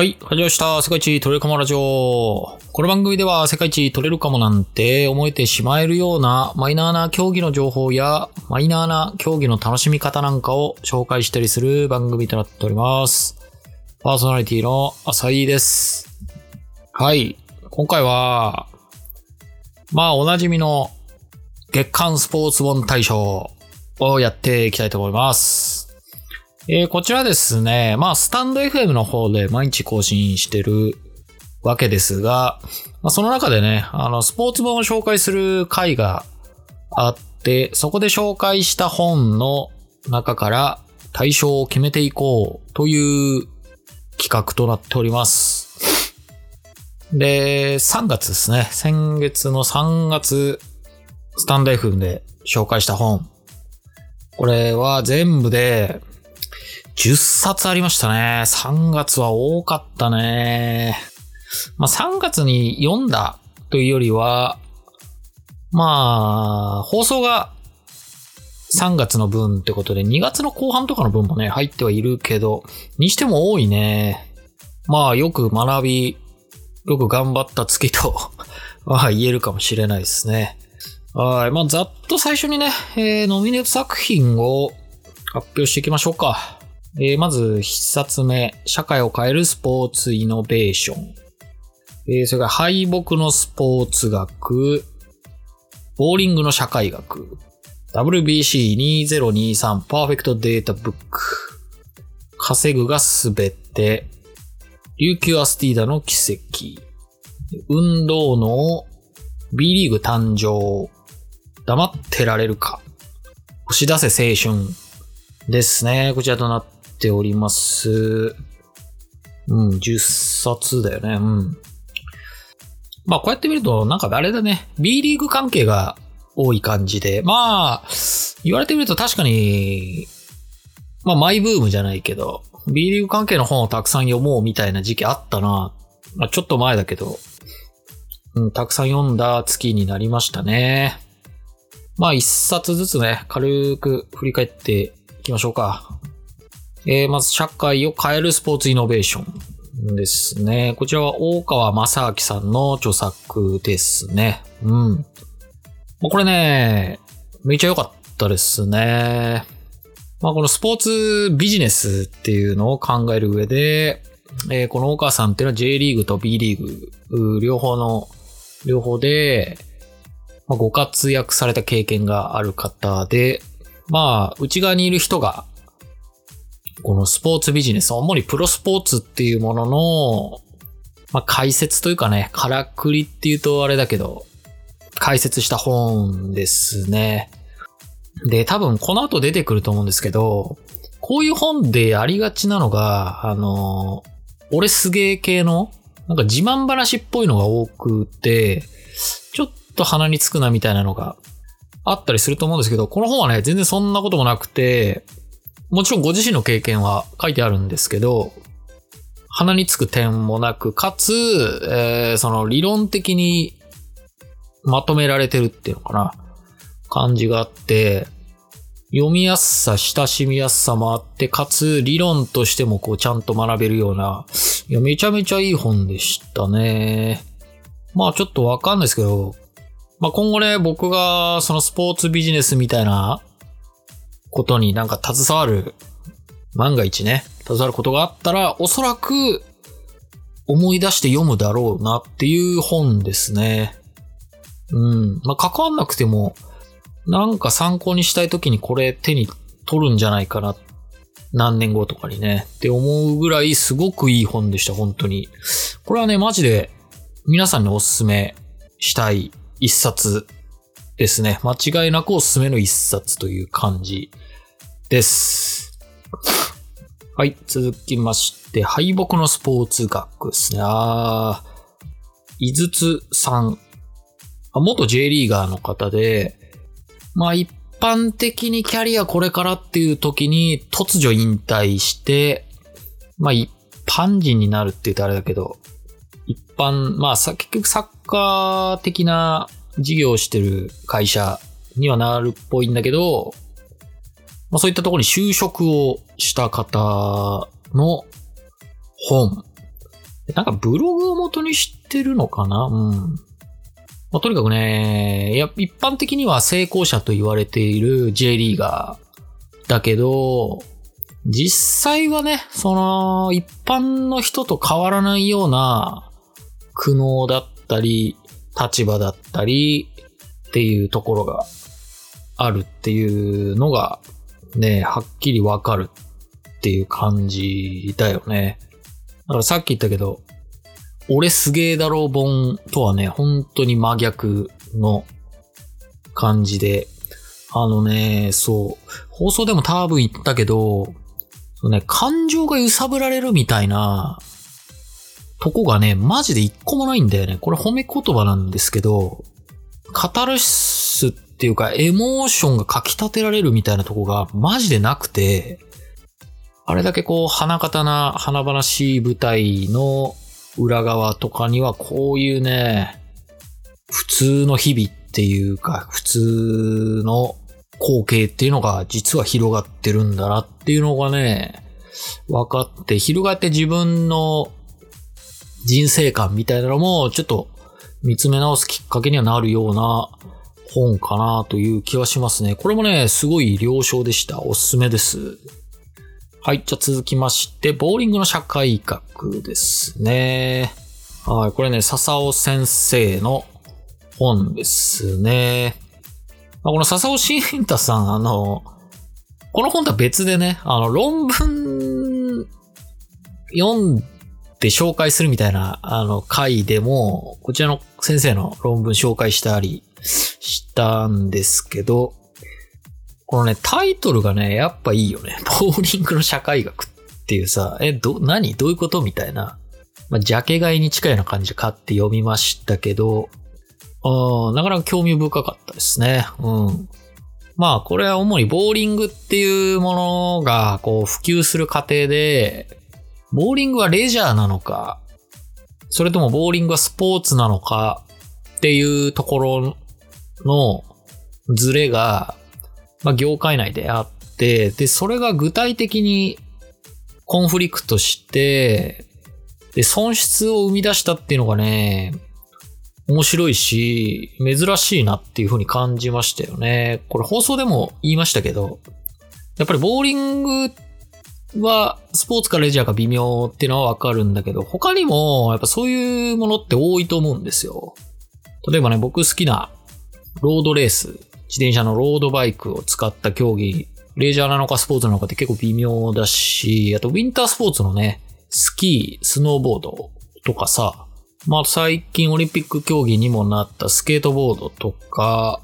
はい、始まりました。世界一取れるかもラジオ。この番組では世界一取れるかもなんて思えてしまえるようなマイナーな競技の情報やマイナーな競技の楽しみ方なんかを紹介したりする番組となっております。パーソナリティの浅井です。はい、今回は、まあおなじみの月間スポーツ本大賞をやっていきたいと思います。えーこちらですね、まあ、スタンド FM の方で毎日更新してるわけですが、まあ、その中でね、あの、スポーツ本を紹介する回があって、そこで紹介した本の中から対象を決めていこうという企画となっております。で、3月ですね。先月の3月、スタンド FM で紹介した本。これは全部で10冊ありましたね。3月は多かったね。まあ3月に読んだというよりは、まあ、放送が3月の分ってことで、2月の後半とかの分もね、入ってはいるけど、にしても多いね。まあ、よく学び、よく頑張った月と、まあ言えるかもしれないですね。はい。まあ、ざっと最初にね、えーノミネート作品を発表していきましょうか。えーまず、一冊目、社会を変えるスポーツイノベーション。えーそれから、敗北のスポーツ学、ボーリングの社会学、WBC2023 パーフェクトデータブック、稼ぐがすべて、琉球アスティーダの奇跡、運動の B リーグ誕生、黙ってられるか、押し出せ青春。ですね。こちらとなってております。うん、10冊だよね。うん。まあ、こうやって見ると、なんかあれだね。B リーグ関係が多い感じで。まあ、言われてみると確かに、まあ、マイブームじゃないけど、B リーグ関係の本をたくさん読もうみたいな時期あったな。まあ、ちょっと前だけど、うん、たくさん読んだ月になりましたね。まあ、一冊ずつね、軽く振り返っていきましょうか。えー、まず、社会を変えるスポーツイノベーションですね。こちらは大川正明さんの著作ですね。うん。これね、めっちゃ良かったですね。まあ、このスポーツビジネスっていうのを考える上で、えーこの大川さんっていうのは J リーグと B リーグ、両方の、両方で、まあ、ご活躍された経験がある方で、まあ、内側にいる人が、このスポーツビジネス、主にプロスポーツっていうものの、まあ、解説というかね、からくりっていうとあれだけど、解説した本ですね。で、多分この後出てくると思うんですけど、こういう本でありがちなのが、あの、俺すげえ系の、なんか自慢話っぽいのが多くて、ちょっと鼻につくなみたいなのがあったりすると思うんですけど、この本はね、全然そんなこともなくて、もちろんご自身の経験は書いてあるんですけど、鼻につく点もなく、かつ、えーその理論的にまとめられてるっていうのかな、感じがあって、読みやすさ、親しみやすさもあって、かつ理論としてもこうちゃんと学べるような、いや、めちゃめちゃいい本でしたね。まあちょっとわかんないですけど、まあ今後ね、僕がそのスポーツビジネスみたいなことになんか携わる、万が一ね、携わることがあったら、おそらく思い出して読むだろうなっていう本ですね。うん。まあ関わんなくても、なんか参考にしたい時にこれ手に取るんじゃないかな。何年後とかにね。って思うぐらいすごくいい本でした、本当に。これはね、マジで皆さんにおすすめしたい一冊ですね。間違いなくおすすめの一冊という感じです。はい、続きまして、敗北のスポーツ学ですね。あー、井筒さん。元 J リーガーの方で、まあ一般的にキャリアこれからっていう時に突如引退して、まあ一般人になるって言うとあれだけど、一般、まあさ、結局サッカー的な事業してる会社にはなるっぽいんだけど、まあそういったところに就職をした方の本なんかブログを元にしてるのかな？うん。まあ、とにかくね、いや、一般的には成功者と言われている J リーガーだけど、実際はね、その、一般の人と変わらないような苦悩だったり、立場だったりっていうところがあるっていうのがね、はっきりわかるっていう感じだよね。だからさっき言ったけど、俺すげえだろう本とはね、本当に真逆の感じで、あのね、そう、放送でも多分言ったけど、そうね、感情が揺さぶられるみたいな、とこがね、マジで一個もないんだよね。これ褒め言葉なんですけど、カタルシスっていうか、エモーションがかき立てられるみたいなとこがマジでなくて、あれだけこう、花形な、華々しい舞台の裏側とかには、こういうね、普通の日々っていうか、普通の光景っていうのが実は広がってるんだなっていうのがね、分かって、広がって自分の人生観みたいなのもちょっと見つめ直すきっかけにはなるような本かなという気はしますね。これもね、すごい良章でした。おすすめです。はい。じゃあ続きまして、ボーリングの社会学ですね。はい。これね、笹尾先生の本ですね。まこの笹尾慎太さん、あの、この本とは別でね、あの、論文読んで紹介するみたいな、あの、回でも、こちらの先生の論文紹介したりしたんですけど、このね、タイトルがね、やっぱいいよね。ボーリングの社会学っていうさ、え、ど、何？どういうこと？みたいな。まあ、ジャケ買いに近いような感じで買って読みましたけど、あなかなか興味深かったですね。うん。まあ、これは主にボーリングっていうものが、こう、普及する過程で、ボーリングはレジャーなのか、それともボーリングはスポーツなのかっていうところのズレが、まあ、業界内であって、で、それが具体的にコンフリクトして、で、損失を生み出したっていうのがね、面白いし、珍しいなっていう風に感じましたよね。これ放送でも言いましたけど、やっぱりボーリングっはスポーツかレジャーか微妙っていうのはわかるんだけど、他にもやっぱそういうものって多いと思うんですよ。例えばね、僕好きなロードレース。自転車のロードバイクを使った競技、レジャーなのかスポーツなのかって結構微妙だし、あとウィンタースポーツのね、スキー、スノーボードとかさ、まあ最近オリンピック競技にもなったスケートボードとか、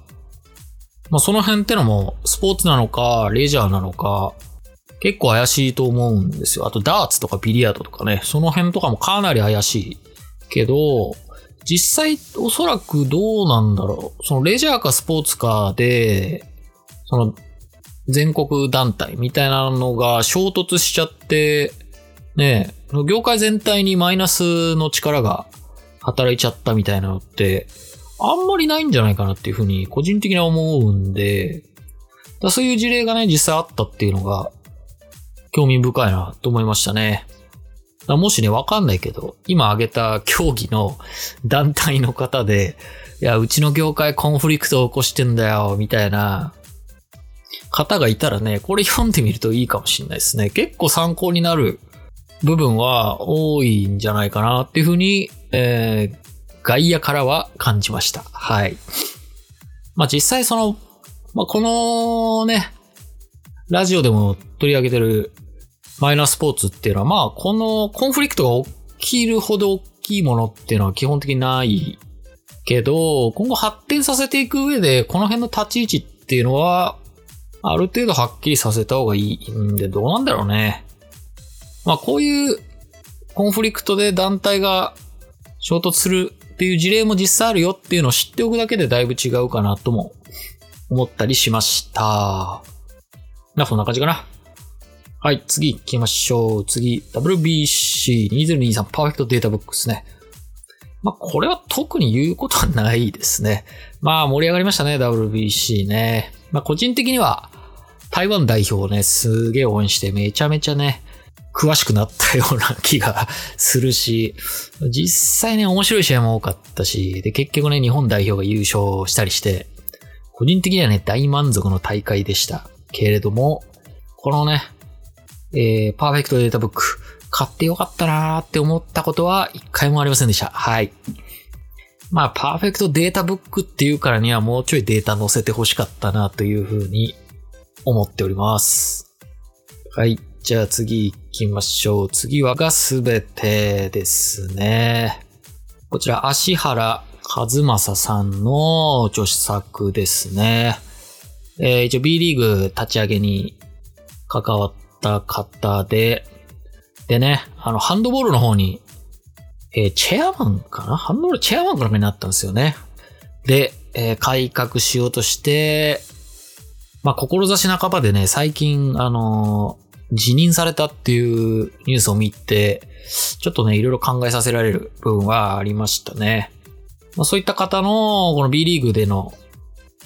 まあその辺ってのもスポーツなのか、レジャーなのか、結構怪しいと思うんですよ。あとダーツとかビリヤードとかね、その辺とかもかなり怪しいけど、実際おそらくどうなんだろう。そのレジャーかスポーツかで、その全国団体みたいなのが衝突しちゃって、ね業界全体にマイナスの力が働いちゃったみたいなのって、あんまりないんじゃないかなっていうふうに個人的には思うんで、そういう事例がね、実際あったっていうのが、興味深いなと思いましたね。もしね、わかんないけど、今挙げた競技の 団体の方で、いや、うちの業界コンフリクトを起こしてんだよ、みたいな方がいたらね、これ読んでみるといいかもしれないですね。結構参考になる部分は多いんじゃないかなっていうふうに、えー、外野からは感じました。はい。まあ実際その、まあこのね、ラジオでも取り上げてるマイナースポーツっていうのは、まあ、このコンフリクトが起きるほど大きいものっていうのは基本的にないけど、今後発展させていく上で、この辺の立ち位置っていうのは、ある程度はっきりさせた方がいいんで、どうなんだろうね。まあ、こういうコンフリクトで団体が衝突するっていう事例も実際あるよっていうのを知っておくだけでだいぶ違うかなとも思ったりしました。まあ、そんな感じかな。はい、次行きましょう。次、WBC2023 パーフェクトデータブックスね。まあ、これは特に言うことはないですね。まあ、盛り上がりましたね、WBC ね。まあ、個人的には、台湾代表をね、すげえ応援して、めちゃめちゃね、詳しくなったような気が するし、実際ね、面白い試合も多かったし、で、結局ね、日本代表が優勝したりして、個人的にはね、大満足の大会でした。けれども、このね、えー、パーフェクトデータブック、買ってよかったなーって思ったことは一回もありませんでした。はい。まあ、パーフェクトデータブックっていうからにはもうちょいデータ載せて欲しかったなというふうに思っております。はい。じゃあ次行きましょう。次はがすべてですね。こちら、足原和正さんの著作ですね。えー、一応 B リーグ立ち上げに関わった方で、でね、あの、ハンドボールの方にえー、チェアマンかな？ハンドボールチェアマンかなんかになったんですよね。で、えー、改革しようとして、まあ、志半ばでね、最近、あのー、辞任されたっていうニュースを見て、ちょっとね、いろいろ考えさせられる部分はありましたね。まあ、そういった方の、この B リーグでの、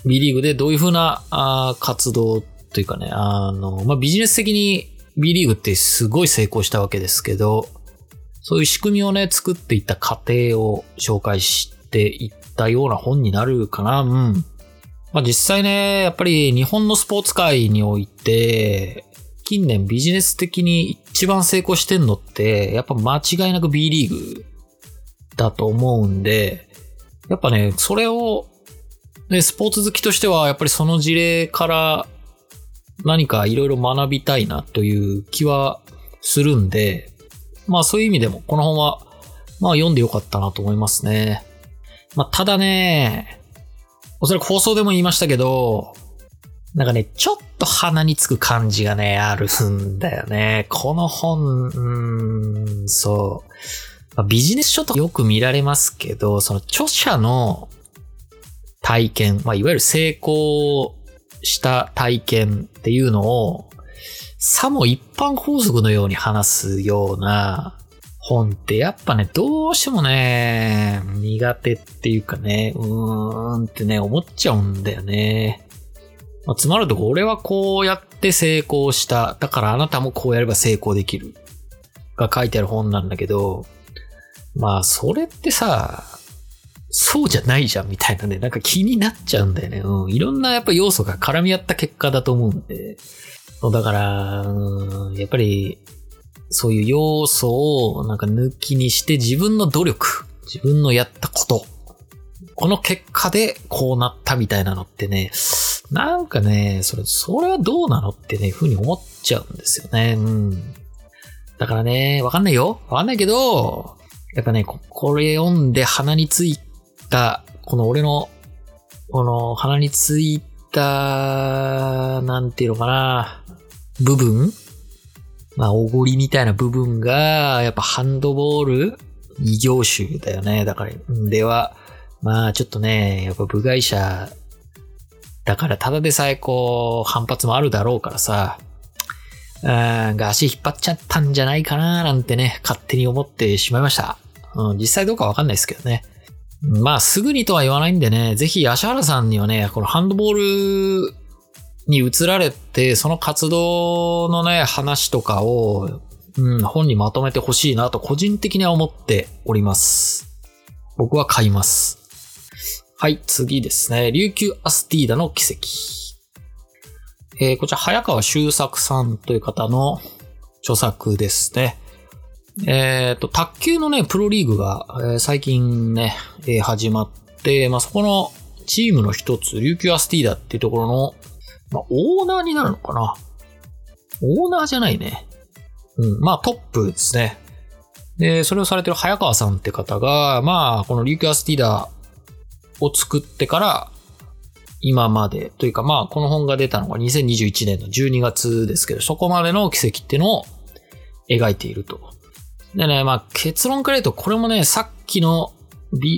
B リーグでどういうふうなあ活動というかね、あの、まあ、ビジネス的に B リーグってすごい成功したわけですけど、そういう仕組みをね、作っていった過程を紹介していったような本になるかな。うん。まあ実際ね、やっぱり日本のスポーツ界において、近年ビジネス的に一番成功してんのって、やっぱ間違いなく B リーグだと思うんで、やっぱね、それを、ね、スポーツ好きとしては、やっぱりその事例から何かいろいろ学びたいなという気はするんで、まあそういう意味でも、この本は、まあ読んでよかったなと思いますね。まあただね、おそらく放送でも言いましたけど、なんかね、ちょっと鼻につく感じがね、あるんだよね。この本、うん、そう。まあ、ビジネス書とよく見られますけど、その著者の体験、まあ、いわゆる成功した体験っていうのを、さも一般法則のように話すような本ってやっぱね、どうしてもね、苦手っていうかね、うーんってね、思っちゃうんだよね。まあ、つまるとこ俺はこうやって成功した。だからあなたもこうやれば成功できる。が書いてある本なんだけど、まあそれってさ、そうじゃないじゃんみたいなね、なんか気になっちゃうんだよね。うん。いろんなやっぱ要素が絡み合った結果だと思うんで。だから、うん、やっぱり、そういう要素をなんか抜きにして自分の努力、自分のやったこと、この結果でこうなったみたいなのってね、なんかね、それ、それはどうなのってね、ふうに思っちゃうんですよね。うん。だからね、わかんないよ。わかんないけど、やっぱね、これ読んで鼻についた、この俺の、この鼻についた、なんていうのかな、部分まあ、おごりみたいな部分が、やっぱハンドボール異業種だよね。だから、では、まあ、ちょっとね、やっぱ部外者、だからただでさえこう、反発もあるだろうからさ、が足引っ張っちゃったんじゃないかななんてね、勝手に思ってしまいました。うん、実際どうかわかんないですけどね。まあ、すぐにとは言わないんでね、ぜひ、足原さんにはね、このハンドボールに移られて、その活動のね、話とかを、うん、本にまとめてほしいなと個人的には思っております。僕は買います。はい、次ですね。琉球アスティーダの奇跡。えー、こちら、早川修作さんという方の著作ですね。えっ、ー、と、卓球のね、プロリーグが、えー、最近ね、えー、始まって、まあ、そこのチームの一つ、琉球アスティーダっていうところの、まあ、オーナーになるのかな？オーナーじゃないね。うん、まあトップですね。で、それをされてる早川さんって方が、まあ、このリューキュアスティーダを作ってから、今まで、というかまあ、この本が出たのが2021年の12月ですけど、そこまでの奇跡っていうのを描いていると。でね、まあ、結論から言うと、これもね、さっきの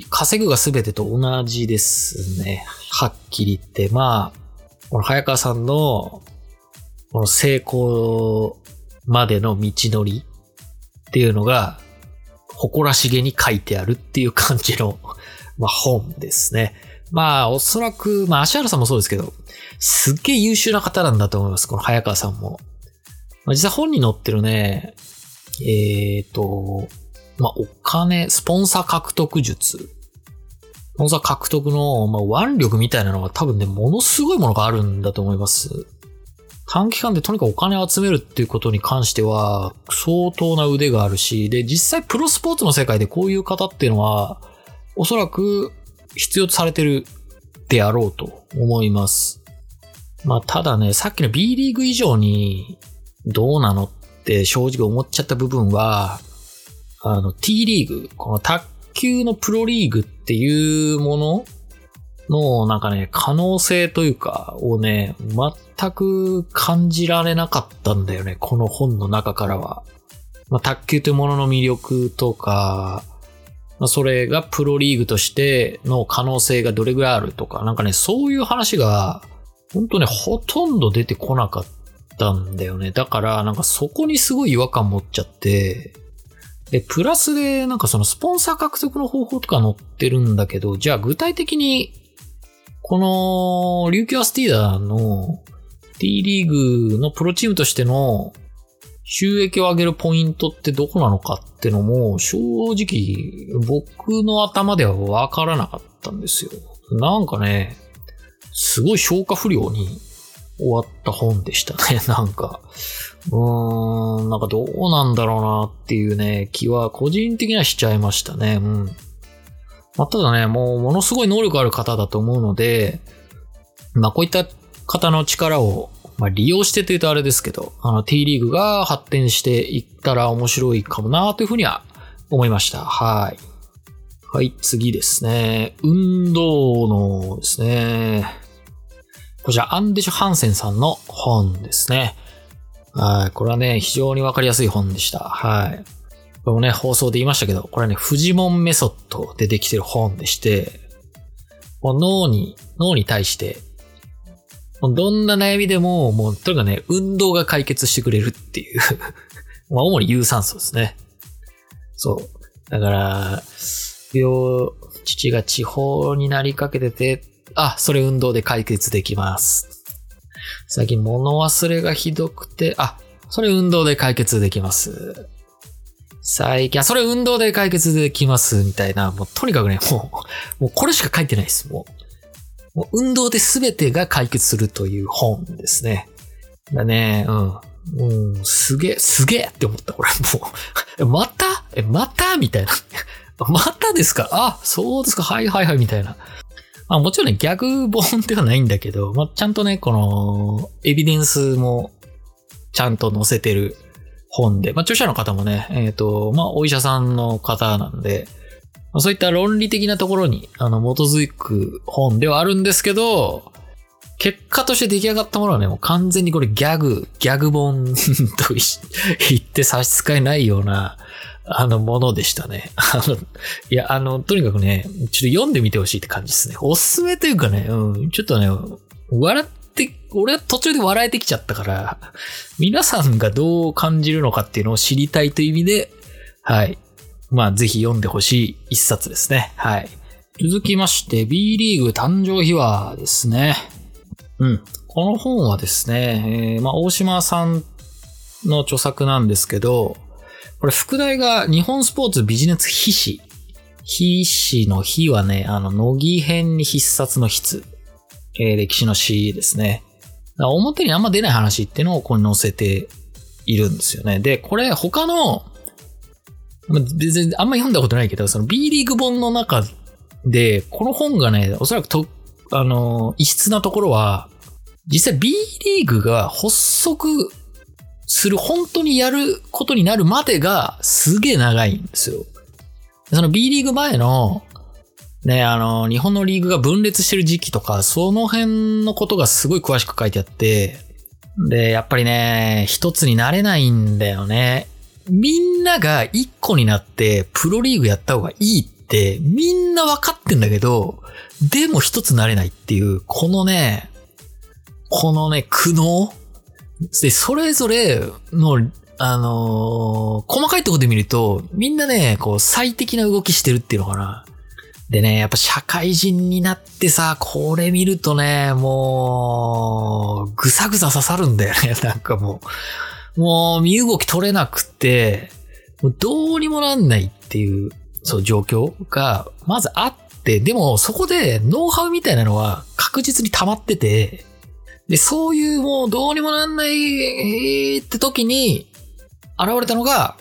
稼ぐが全てと同じですね。はっきり言って。まあ、この早川さんの、この成功までの道のりっていうのが、誇らしげに書いてあるっていう感じの、まあ、本ですね。まあ、おそらく、まあ、足原さんもそうですけど、すっげえ優秀な方なんだと思います。この早川さんも。まあ、実際本に載ってるね、えっ、と、まあ、お金、スポンサー獲得術。スポンサー獲得の、まあ、腕力みたいなのが多分ね、ものすごいものがあるんだと思います。短期間でとにかくお金を集めるっていうことに関しては、相当な腕があるし、で、実際プロスポーツの世界でこういう方っていうのは、おそらく必要とされてるであろうと思います。まあ、ただね、さっきの B リーグ以上にどうなのって正直思っちゃった部分は、あの T リーグ、この卓球のプロリーグっていうものの、なんかね、可能性というか、をね、全く感じられなかったんだよね、この本の中からは。まあ、卓球というものの魅力とか、まあ、それがプロリーグとしての可能性がどれぐらいあるとか、なんかね、そういう話が、本当ね、ほとんど出てこなかったたんだよね。だから、なんかそこにすごい違和感持っちゃって、で、プラスで、なんかそのスポンサー獲得の方法とか載ってるんだけど、じゃあ具体的に、この、琉球アスティーダーの T リーグのプロチームとしての収益を上げるポイントってどこなのかってのも、正直、僕の頭ではわからなかったんですよ。なんかね、すごい消化不良に終わった本でしたね、なんか。うーん、なんかどうなんだろうなっていうね、気は個人的にはしちゃいましたね。うん。まあ、ただね、もうものすごい能力ある方だと思うので、まあこういった方の力を、まあ、利用してというとあれですけど、あの T リーグが発展していったら面白いかもなというふうには思いました。はい。はい、次ですね。運動のですね。こちら、アンデシュ・ハンセンさんの本ですね。はい。これはね、非常にわかりやすい本でした。はい。これもね、放送で言いましたけど、これはね、フジモンメソッドでできてる本でして、もう脳に、脳に対して、もうどんな悩みでも、もう、とにかくね、運動が解決してくれるっていう。まあ、主に有酸素ですね。そう。だから、病、父が地方になりかけてて、あ、それ運動で解決できます。最近物忘れがひどくて、あ、それ運動で解決できます。最近、あ、それ運動で解決できます、みたいな、もうとにかくね、もう、もうこれしか書いてないです、もう。もう運動で全てが解決するという本ですね。だね、うん。うん、すげえ、すげえって思った、これもう。えまた？え、また？みたいな。またですか？あ、そうですかはいはいはい、みたいな。まあもちろんね、ギャグ本ではないんだけど、まあちゃんとね、この、エビデンスもちゃんと載せてる本で、まあ著者の方もね、えっ、と、まあお医者さんの方なんで、まあ、そういった論理的なところに、あの、基づく本ではあるんですけど、結果として出来上がったものはね、もう完全にこれギャグ、ギャグ本 と 言って差し支えないような、あの、ものでしたね。あの、いや、あの、とにかくね、ちょっと読んでみてほしいって感じですね。おすすめというかね、うん、ちょっとね、笑って、俺は途中で笑えてきちゃったから、皆さんがどう感じるのかっていうのを知りたいという意味で、はい。まあ、ぜひ読んでほしい一冊ですね。はい。続きまして、B リーグ誕生秘話ですね。うん。この本はですね、えーまあ、大島さんの著作なんですけど、これ、副題が日本スポーツビジネス筆史。筆史の筆はね、あの、乃木編に必殺の筆。えー歴史の詩ですね。表にあんま出ない話っていうのをここに載せているんですよね。で、これ他の、まあ別にあんま読んだことないけど、その B リーグ本の中で、この本がね、おそらくと、あの、異質なところは、実際 B リーグが発足する、本当にやることになるまでがすげえ長いんですよ。その B リーグ前の、ね、あの、日本のリーグが分裂してる時期とか、その辺のことがすごい詳しく書いてあって、で、やっぱりね、一つになれないんだよね。みんなが一個になって、プロリーグやった方がいいって、みんな分かってんだけど、でも一つなれないっていう、このね、このね、苦悩で、それぞれの、あのー細かいところで見ると、みんなね、こう、最適な動きしてるっていうのかな。でね、やっぱ社会人になってさ、これ見るとね、もう、ぐさぐさ刺さるんだよね、なんかもう。もう、身動き取れなくて、もうどうにもなんないっていう、そう、状況が、まずあって、でも、そこで、ノウハウみたいなのは確実に溜まってて、で、そういうもうどうにもなんないえーって時に、現れたのが、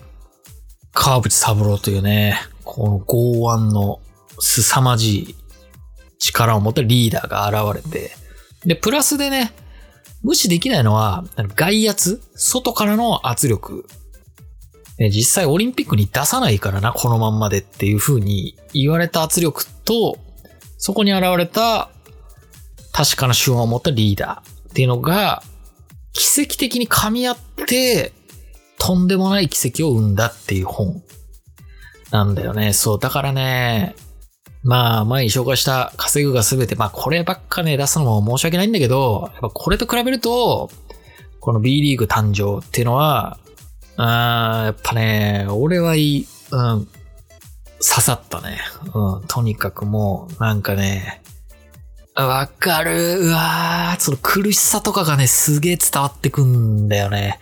川淵三郎というね、この剛腕の凄まじい力を持ったリーダーが現れて、で、プラスでね、無視できないのは、外圧外からの圧力。実際オリンピックに出さないからな、このまんまでっていう風に言われた圧力と、そこに現れた確かな手腕を持ったリーダーっていうのが、奇跡的に噛み合って、とんでもない奇跡を生んだっていう本なんだよね。そう、だからね、まあ、前に紹介した稼ぐがすべて、まあ、こればっかね、出すのも申し訳ないんだけど、やっぱこれと比べると、この B リーグ誕生っていうのは、あやっぱね、俺はいい、うん、刺さったね。うん、とにかくもう、なんかね、わかる。うわその苦しさとかがね、すげえ伝わってくんだよね。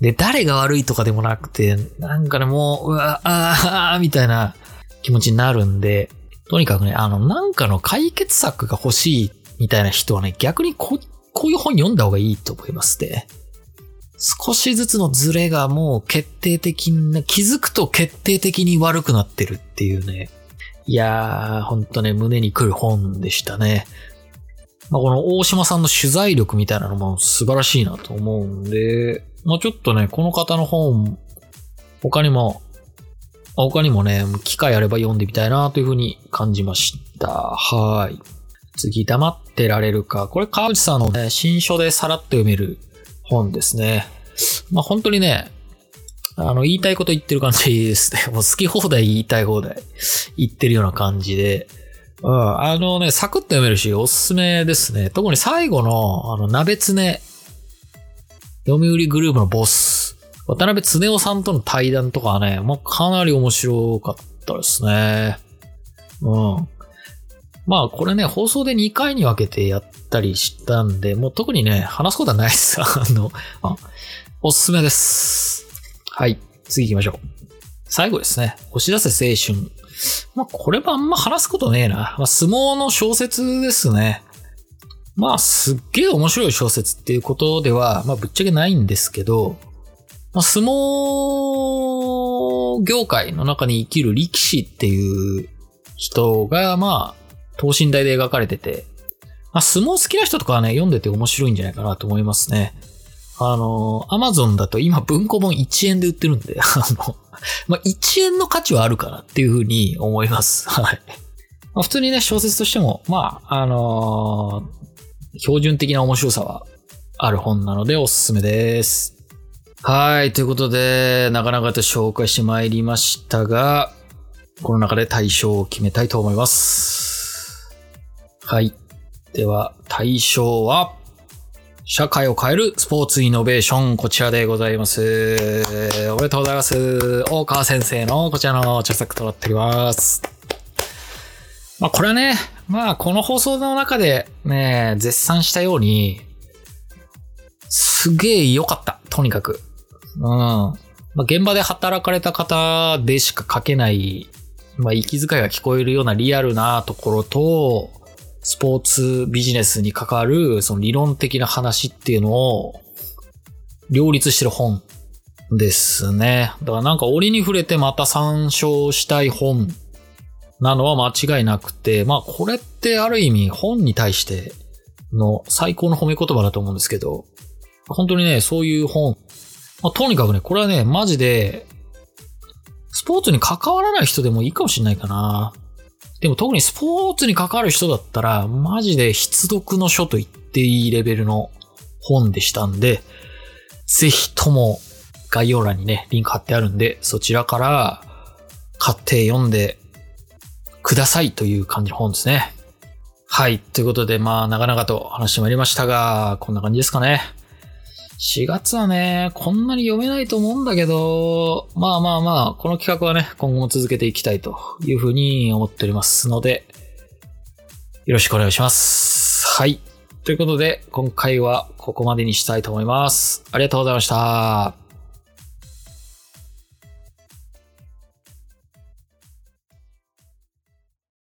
で、誰が悪いとかでもなくて、なんかね、もう、うわあーみたいな気持ちになるんで、とにかくね、あの、なんかの解決策が欲しいみたいな人はね、逆にここういう本読んだ方がいいと思いますね。少しずつのズレがもう決定的な、気づくと決定的に悪くなってるっていうね。いやー、ほんとね、胸に来る本でしたね。まあ、この大島さんの取材力みたいなのも素晴らしいなと思うんで、まあ、ちょっとね、この方の本、他にも、他にもね、機会あれば読んでみたいなというふうに感じました。はい。次、黙ってられるか。これ、川内さんの、ね、新書でさらっと読める本ですね。まあ、本当にね、あの、言いたいこと言ってる感じですね。もう好き放題言いたい放題言ってるような感じで。うん、あのね、サクッと読めるし、おすすめですね。特に最後の、あの、鍋つね、読売グループのボス、渡辺恒夫さんとの対談とかはね、もうかなり面白かったですね。うん。まあ、これね、放送で2回に分けてやったりしたんで、もう特にね、話すことはないです。あの、あおすすめです。はい。次行きましょう。最後ですね。押し出せ青春。まあ、これもあんま話すことねえな。まあ、相撲の小説ですね。まあ、すっげえ面白い小説っていうことでは、まあ、ぶっちゃけないんですけど、まあ、相撲業界の中に生きる力士っていう人が、まあ、等身大で描かれてて、まあ、相撲好きな人とかはね、読んでて面白いんじゃないかなと思いますね。あの、アマゾンだと今文庫本1円で売ってるんで、あの、まあ、1円の価値はあるかなっていうふうに思います。はい。まあ、普通にね、小説としても、まあ、あのー標準的な面白さはある本なのでおすすめです。はい。ということで、なかなかと紹介してまいりましたが、この中で対象を決めたいと思います。はい。では、対象は、社会を変えるスポーツイノベーション、こちらでございます。おめでとうございます。大川先生のこちらの著作となっております。まあこれはね、まあこの放送の中でね、絶賛したように、すげえ良かった。とにかく。うん。まあ現場で働かれた方でしか書けない、まあ息遣いが聞こえるようなリアルなところと、スポーツビジネスに関わるその理論的な話っていうのを両立してる本ですね。だからなんか折に触れてまた参照したい本なのは間違いなくて、まあこれってある意味本に対しての最高の褒め言葉だと思うんですけど、本当にね、そういう本。まあ、とにかくね、これはね、マジで、スポーツに関わらない人でもいいかもしれないかな。でも特にスポーツに関わる人だったら、マジで必読の書と言っていいレベルの本でしたんで、ぜひとも概要欄にね、リンク貼ってあるんで、そちらから買って読んでくださいという感じの本ですね。はい。ということで、まあ、長々と話してまいりましたが、こんな感じですかね。4月はね、こんなに読めないと思うんだけど、まあまあまあ、この企画はね、今後も続けていきたいというふうに思っておりますので、よろしくお願いします。はい。ということで、今回はここまでにしたいと思います。ありがとうございました。